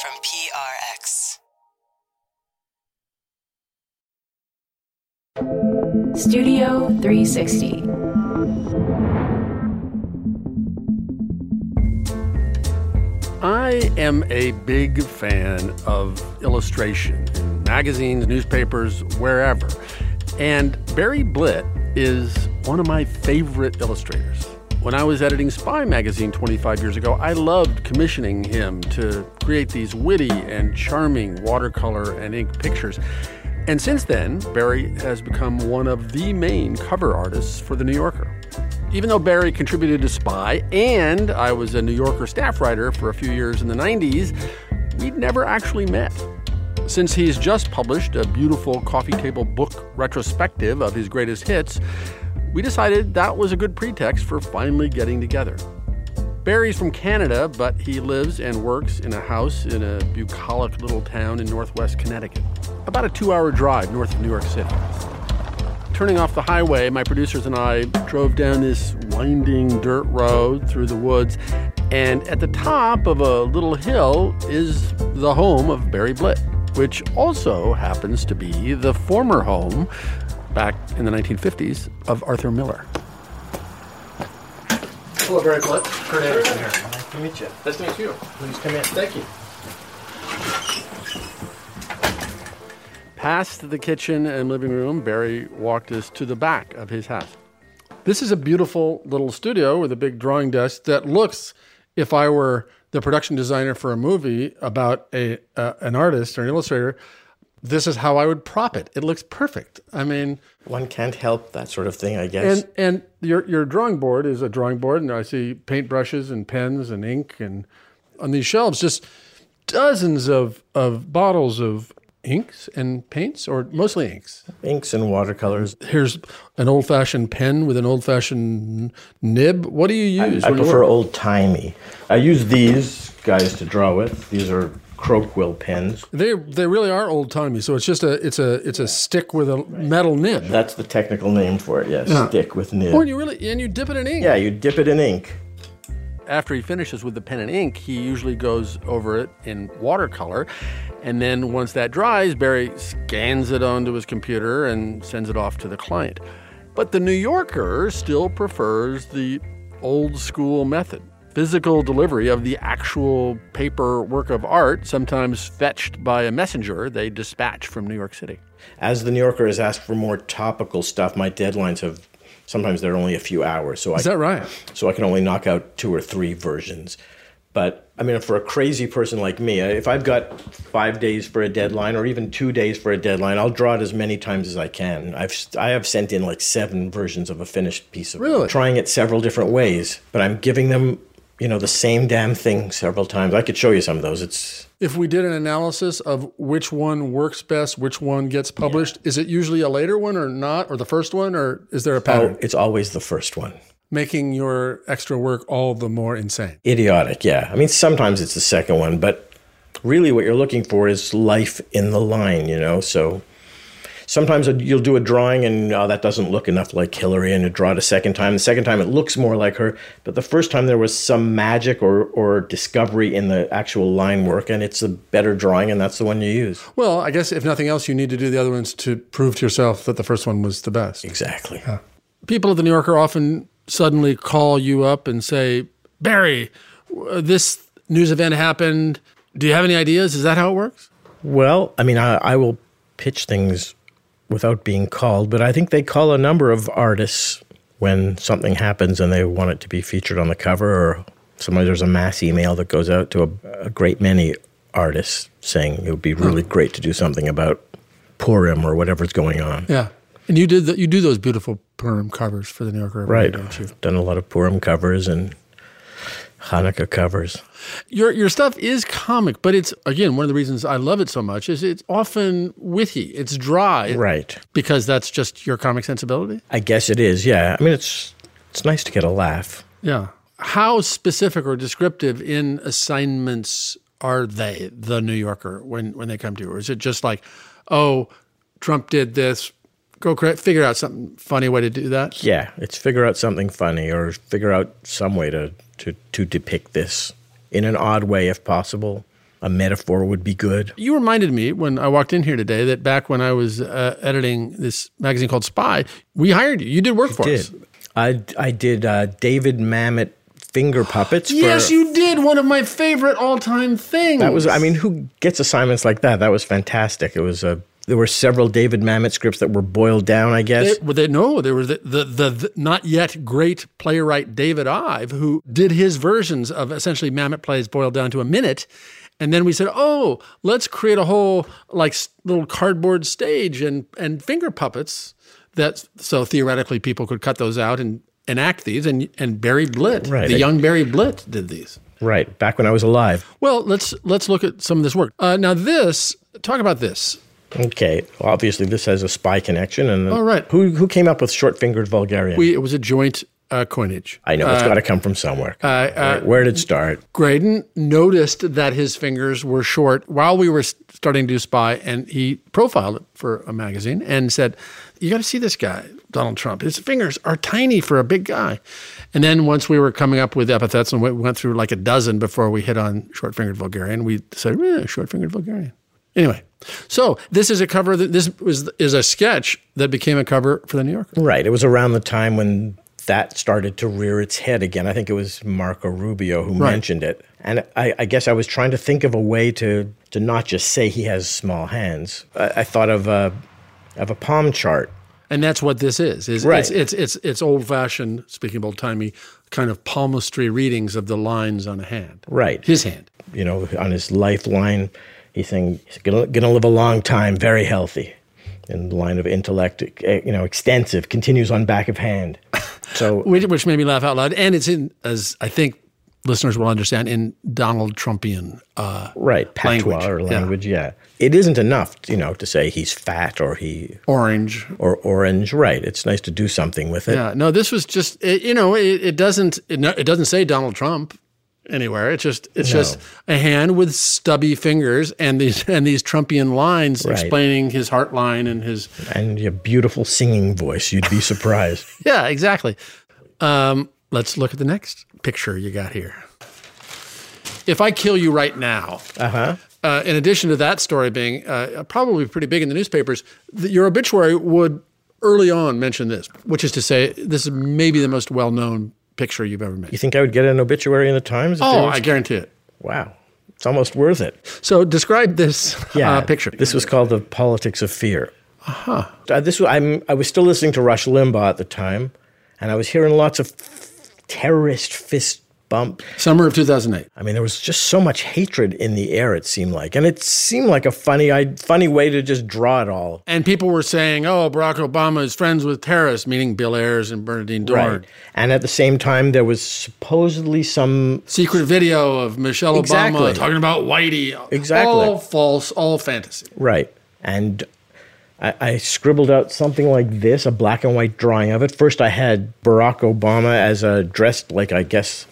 from PRX. Studio 360. I am a big fan of illustration in magazines, newspapers, wherever. And Barry Blitt is one of my favorite illustrators. When I was editing Spy magazine 25 years ago, I loved commissioning him to create these witty and charming watercolor and ink pictures. And since then, Barry has become one of the main cover artists for The New Yorker. Even though Barry contributed to Spy and I was a New Yorker staff writer for a few years in the 90s, we'd never actually met. Since he's just published a beautiful coffee table book retrospective of his greatest hits, we decided that was a good pretext for finally getting together. Barry's from Canada, but he lives and works in a house in a bucolic little town in northwest Connecticut, about a two hour drive north of New York City turning off the highway, my producers and I drove down this winding dirt road through the woods. And at the top of a little hill is the home of Barry Blitt, which also happens to be the former home, back in the 1950s, of Arthur Miller. Hello, Barry Blitt. Kurt Andersen here. Nice to meet you. Nice to meet you. Please come in. Thank you. Past the kitchen and living room, Barry walked us to the back of his house. This is a beautiful little studio with a big drawing desk that looks, if I were the production designer for a movie about a uh, an artist or an illustrator, this is how I would prop it. It looks perfect. I mean, One can't help that sort of thing, I guess. and and your your drawing board is a drawing board, and I see paintbrushes and pens and ink, and on these shelves, just dozens of of bottles of inks and paints, or mostly inks. Inks and watercolors. Here's an old fashioned pen with an old fashioned nib. What do you use? I you prefer old timey. I use these guys to draw with. These are crow quill pens. They they really are old timey. So it's just a it's a it's a stick with a metal nib. That's the technical name for it, yes. Yeah. Stick with nib. Oh, and you really and you dip it in ink. yeah, you dip it in ink. after he finishes with the pen and ink, he usually goes over it in watercolor. And then once that dries, Barry scans it onto his computer and sends it off to the client. But the New Yorker still prefers the old school method physical delivery of the actual paper work of art, sometimes fetched by a messenger they dispatch from New York City. As the New Yorker has asked for more topical stuff, my deadlines have sometimes they're only a few hours. So I Is that right? so I can only knock out two or three versions. But I mean, for a crazy person like me, if I've got five days for a deadline or even two days for a deadline, I'll draw it as many times as I can. I've I have sent in like seven versions of a finished piece of Really? trying it several different ways, but I'm giving them you know the same damn thing several times. I could show you some of those. It's If we did an analysis of which one works best, which one gets published, is it usually a later one or not, or the first one, or is there a oh, pattern? oh, it's always the first one. making your extra work all the more insane. idiotic yeah i mean sometimes it's the second one but really what you're looking for is life in the line you know so sometimes you'll do a drawing and oh, that doesn't look enough like hillary and you draw it a second time the second time it looks more like her but the first time there was some magic or, or discovery in the actual line work and it's a better drawing and that's the one you use Well, I guess if nothing else, you need to do the other ones to prove to yourself that the first one was the best. exactly People at the New Yorker often suddenly call you up and say, Barry, this news event happened. Do you have any ideas? Is that how it works? Well, I mean, I, I will pitch things without being called, but I think they call a number of artists when something happens and they want it to be featured on the cover, or somebody there's a mass email that goes out to a, a great many artists saying it would be really great to do something about Purim or whatever's going on. Yeah. And you did the, you do those beautiful Purim covers for the New Yorker, Right. day, don't you? I've done a lot of Purim covers and Hanukkah covers. Your your stuff is comic, but it's again one of the reasons I love it so much is it's often witty, it's dry, Right. Because that's just your comic sensibility. I guess it is, yeah. I mean, it's it's nice to get a laugh. Yeah. How specific or descriptive in assignments are they, the New Yorker, when when they come to you, or is it just like, oh, Trump did this, go cra- figure out something funny way to do that? Yeah, it's figure out something funny or figure out some way to, to, to depict this in an odd way if possible. a metaphor would be good. You reminded me when I walked in here today that back when I was uh, editing this magazine called Spy, we hired you. You did work for us. I? I did uh, David Mamet finger puppets. Yes, for, you did. One of my favorite all-time things. That was. I mean, who gets assignments like that? That was fantastic. It was a. There were several David Mamet scripts that were boiled down. I guess. Well, they, no, there was the, the, the, the not yet great playwright David Ives who did his versions of essentially Mamet plays boiled down to a minute. And then we said, "Oh, let's create a whole like little cardboard stage and and finger puppets that so theoretically people could cut those out and enact these." And and Barry Blitt, Right. the young Barry Blitt, did these. Right back when I was alive. Well, let's let's look at some of this work. Uh, now, this talk about this. Okay. Well, obviously, this has a spy connection. And all right, who who came up with short-fingered Vulgarian? We it was a joint uh, coinage. I know it's uh, got to come from somewhere. Uh, where, uh, where did it start? Graydon noticed that his fingers were short while we were starting to do Spy, and he profiled it for a magazine and said, "You got to see this guy, Donald Trump. His fingers are tiny for a big guy." And then once we were coming up with epithets, and we went through like a dozen before we hit on short-fingered Vulgarian, we said, "Yeah, short-fingered Vulgarian." Anyway, so this is a cover that this was is a sketch that became a cover for the New Yorker. Right. It was around the time when that started to rear its head again. I think it was Marco Rubio who Right. mentioned it. And I, I guess I was trying to think of a way to, to not just say he has small hands. I, I thought of a, of a palm chart. And that's what this is. Is Right. it's it's it's it's old fashioned, speaking of old timey, kind of palmistry readings of the lines on a hand. Right. His hand. You know, on his lifeline, he's saying he's going to live a long time, very healthy. And the line of intellect, eh, you know, extensive, continues on back of hand. So Which, which made me laugh out loud. And it's in as I think listeners will understand, in Donald Trumpian uh, right, patois Language, or language, yeah. It isn't enough, you know, to say he's fat or he orange. or orange. Right. It's nice to do something with it. Yeah, no, this was just it, you know it, it doesn't it, it doesn't say Donald Trump anywhere. It's just it's No. just a hand with stubby fingers and these and these Trumpian lines Right. explaining his heart line and his And your beautiful singing voice, you'd be surprised. Yeah, exactly. Um, let's look at the next picture you got here. If I kill you right now, uh-huh. in addition to that story being uh, probably pretty big in the newspapers, the, your obituary would early on mention this, which is to say, this is maybe the most well known picture you've ever made. you think I would get an obituary in the Times? Oh, I guarantee it. wow. It's almost worth it. So describe this uh, picture. This was called the politics of fear. Uh-huh. This was, I'm, I was still listening to Rush Limbaugh at the time, and I was hearing lots of terrorist fist bump. summer of 2008. I mean, there was just so much hatred in the air. It seemed like, and it seemed like a funny, I, funny way to just draw it all. And people were saying, oh, Barack Obama is friends with terrorists, meaning Bill Ayers and Bernardine Dohrn. And at the same time, there was supposedly some secret video of Michelle Exactly. Obama talking about Whitey. Exactly. All false, all fantasy. Right. And I, I scribbled out something like this, a black and white drawing of it. First, I had Barack Obama as a dressed like, I guess,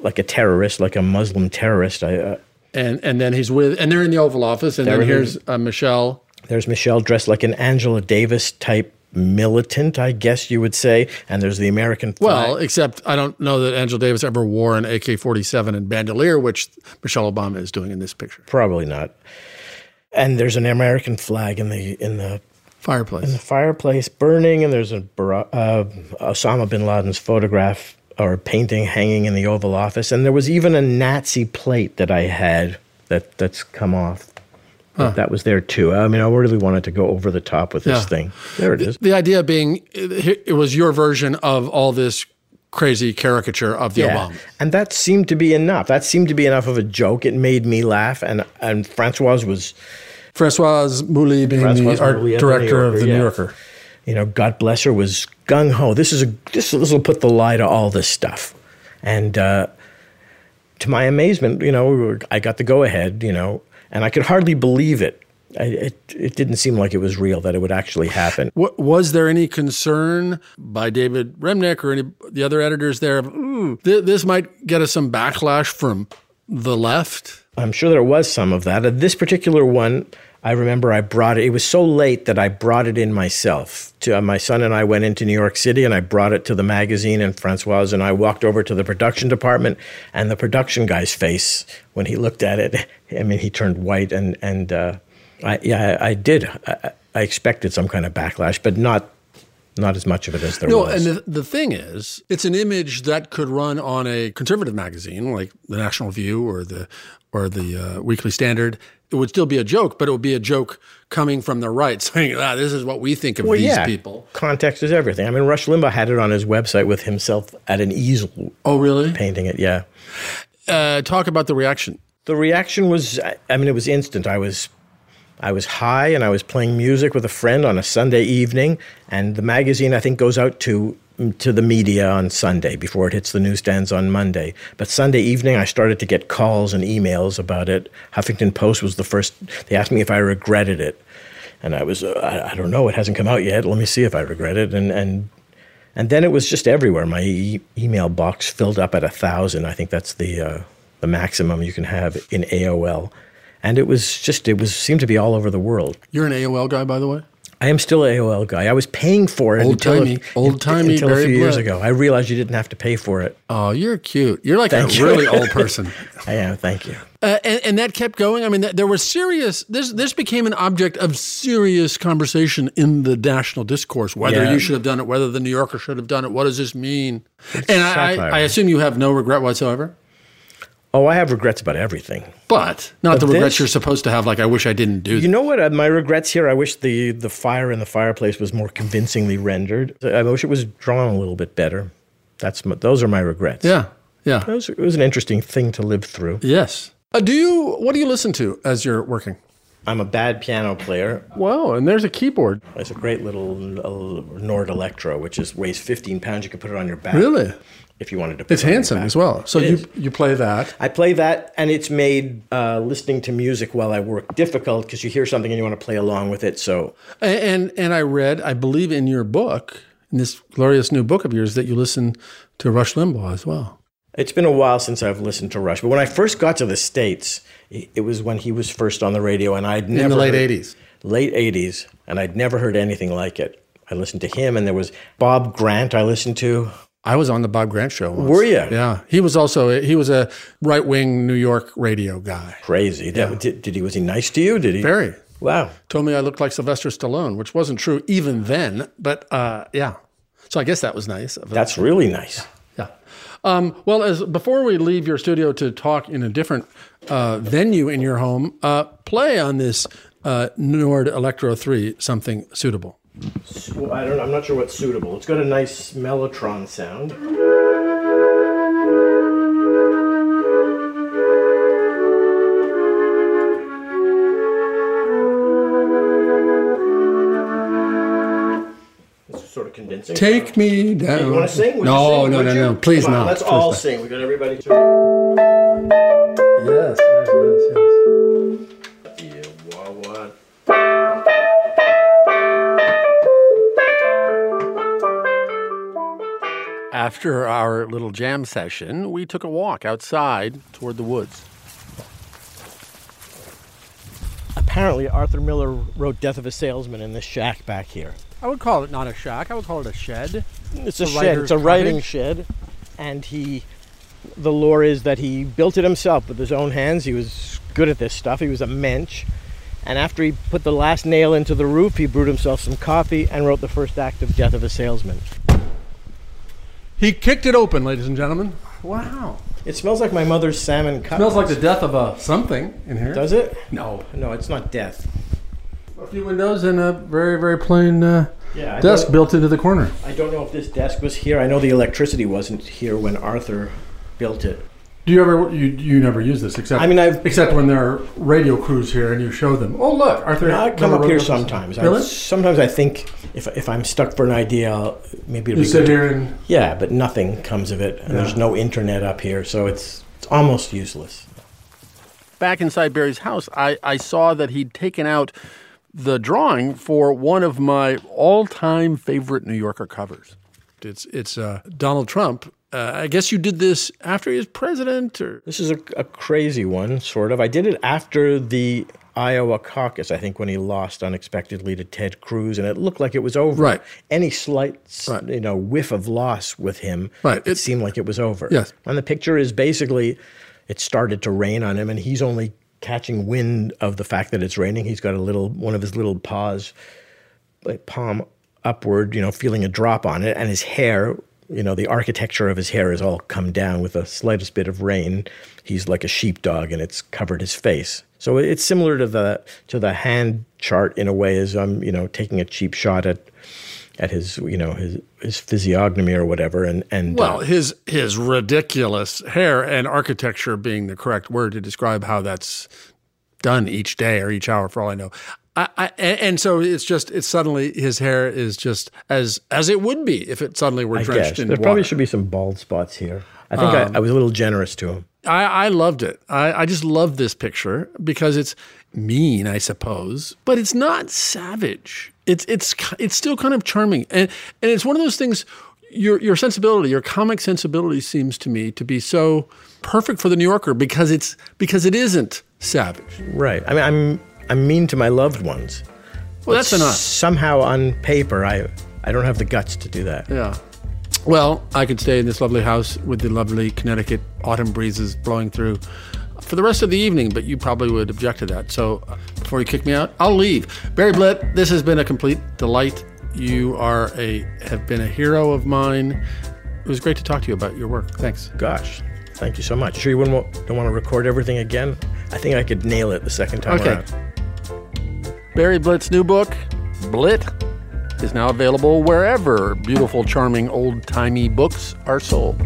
like a terrorist, like a Muslim terrorist. I, uh, And and then he's with, and they're in the Oval Office, and then here's uh, Michelle. there's Michelle dressed like an Angela Davis type militant, I guess you would say. And there's the American flag. Well, except I don't know that Angela Davis ever wore an AK 47 and bandolier, which Michelle Obama is doing in this picture. probably not. And there's an American flag in the in the Fireplace. In the fireplace burning, and there's a uh, Osama bin Laden's photograph or painting hanging in the Oval Office, and there was even a Nazi plate that I had that that's come off. But That was there too. I mean, I really wanted to go over the top with this Yeah. thing. There it is. The idea being, it it was your version of all this crazy caricature of the Yeah, Obama. and that seemed to be enough. That seemed to be enough of a joke. It made me laugh, and and Francoise was, Francoise Mouly being Francoise the art Mouly the director of the New. Yorker. You know, God bless her, was gung ho. This is a this this will put the lie to all this stuff, and uh, to my amazement, you know, we were- I got the go ahead, you know, and I could hardly believe it. I, it it didn't seem like it was real that it would actually happen. Wa- Was there any concern by David Remnick or any the other editors there of, ooh, th- this might get us some backlash from the left? I'm sure there was some of that. Uh, This particular one, I remember I brought it. It was so late that I brought it in myself. To, uh, my son and I went into New York City, and I brought it to the magazine. And Francoise and I walked over to the production department, and the production guy's face when he looked at it, I mean, he turned white. And and uh, I, yeah, I, I did. I, I expected some kind of backlash, but not not as much of it as there No, was. and the, the thing is, it's an image that could run on a conservative magazine like the National Review or the or the uh, Weekly Standard. It would still be a joke, but it would be a joke coming from the right, saying, "Ah, this is what we think of Well, these yeah, people." Context is everything. I mean, Rush Limbaugh had it on his website with himself at an easel Oh, really? painting it. Yeah. Uh, talk about the reaction. The reaction was, I- I mean, it was instant. I was, I was high and I was playing music with a friend on a Sunday evening, and the magazine I think goes out to to the media on Sunday before it hits the newsstands on Monday. But Sunday evening, I started to get calls and emails about it. Huffington Post was the first. They asked me if I regretted it, and I was, uh, I, I don't know, it hasn't come out yet. Let me see if I regret it, and and. And then it was just everywhere. My e- email box filled up at a thousand. I think that's the uh, the maximum you can have in AOL. And it was just it was seemed to be all over the world. You're an AOL guy, by the way. I am still an AOL guy. I was paying for it until, Old-timey- a, old-timey until a few years ago. I realized you didn't have to pay for it. Oh, you're cute. You're like Thank a you. really old person. I am. Thank you. Uh, and, and that kept going. I mean, there was serious. This this became an object of serious conversation in the national discourse. Whether Yeah. you should have done it, whether the New Yorker should have done it. What does this mean? and I, I. I assume you have no regret whatsoever. Oh, I have regrets about everything. But not the regrets this- you're supposed to have. Like I wish I didn't do. You that. know what? Uh, my regrets here. I wish the the fire in the fireplace was more convincingly rendered. I wish it was drawn a little bit better. That's my, those are my regrets. Yeah. Yeah. It was, it was an interesting thing to live through. Yes. Uh, do you? What do you listen to as you're working? I'm a bad piano player. Wow. And there's a keyboard. It's a great little uh, Nord Electro, which is weighs 15 pounds. You can put it on your back. Really? If you wanted to. It's it handsome as well. So It you is. you play that. I play that, and it's made uh, listening to music while I work difficult because you hear something and you want to play along with it. So And, and and I read, I believe in your book, in this glorious new book of yours, that you listen to Rush Limbaugh as well. It's been a while since I've listened to Rush, but when I first got to the States, it was when he was first on the radio, and I'd never in the late heard- '80s. late '80s, and I'd never heard anything like it. I listened to him, and there was Bob Grant. I listened to. I was on the Bob Grant show. Once. Were you? Yeah, he was also he was a right wing New York radio guy. Crazy. That- did, did he? Was he nice to you? Did he? Very Wow. told me I looked like Sylvester Stallone, which wasn't true even then. But uh, yeah, so I guess that was nice. That's really nice. Yeah. Um, well, as before we leave your studio to talk in a different uh, venue in your home, uh, play on this uh, Nord Electro Three something suitable. I don't. I'm not sure what's suitable. It's got a nice mellotron sound. Sort of condensing. Take me down. You want to sing? Would you no, sing? no, Would no, you? no. Please Come on, no. Let's Please all no. sing. We got everybody. To... Yes, yes, yes, yes. Yeah, wah, wah. After our little jam session, we took a walk outside toward the woods. Apparently, Arthur Miller wrote "Death of a Salesman" in this shack back here. I would call it not a shack. I would call it a shed. Mm, it's a a shed. It's a writing cottage? shed, and he. The lore is that he built it himself with his own hands. He was good at this stuff. He was a mensch, and after he put the last nail into the roof, he brewed himself some coffee and wrote the first act of Death of a Salesman. He kicked it open, ladies and gentlemen. Wow. It smells like my mother's salmon cup. Smells like the death of a something in here. Does it? No. No, it's not death. A few windows and a very, very plain uh, Yeah. Desk built into the corner. I don't know if this desk was here. I know the electricity wasn't here when Arthur built it. Do you ever you you never use this except I mean, I've- except when there are radio crews here and you show them. Oh look, Arthur. I come up here this. sometimes. I, sometimes I think if, if I'm stuck for an idea, I'll, maybe it'll You be sit good here and Yeah, but nothing comes of it, and there's no internet up here, so it's it's almost useless. back inside Barry's house, I, I saw that he'd taken out the drawing for one of my all time favorite New Yorker covers. It's it's uh, Donald Trump Uh, I guess you did this after he was president, or This is a, a crazy one, sort of. I did it after the Iowa caucus, I think, when he lost unexpectedly to Ted Cruz, and it looked like it was over. Right. Any slight, Right. you know, whiff of loss with him, Right. it, It- seemed like it was over. Yes. And the picture is basically, it started to rain on him, and he's only catching wind of the fact that it's raining. He's got a little, one of his little paws, like palm upward, you know, feeling a drop on it, and his hair, you know, the architecture of his hair has all come down with the slightest bit of rain. He's like a sheepdog, and it's covered his face. So it's similar to the to the hand chart in a way, as I'm, you know, taking a cheap shot at at his, you know, his his physiognomy or whatever, and and uh, well, his his ridiculous hair and architecture being the correct word to describe how that's done each day or each hour, for all I know. I, I, and so it's just it's suddenly his hair is just as as it would be if it suddenly were I drenched guess in there water. probably should be some bald spots here. I think I, I was a little generous to him. I, I loved it. I, I just love this picture because it's mean, I suppose, but it's not savage. It's it's it's still kind of charming, and and it's one of those things. Your your sensibility, your comic sensibility, seems to me to be so perfect for the New Yorker because it's because it isn't savage. Right. I mean, I'm I'm mean to my loved ones. Well, that's enough. Somehow on paper, I I don't have the guts to do that. Yeah. Well, I could stay in this lovely house with the lovely Connecticut autumn breezes blowing through for the rest of the evening, but you probably would object to that. So uh, before you kick me out, I'll leave. Barry Blitt, this has been a complete delight. You are a have been a hero of mine. It was great to talk to you about your work. Thanks. Gosh, thank you so much. Sure, you wouldn't, wa- don't want to record everything again? I think I could nail it the second time Okay. around. Barry Blitt's new book, Blitt, is now available wherever beautiful, charming, old timey books are sold.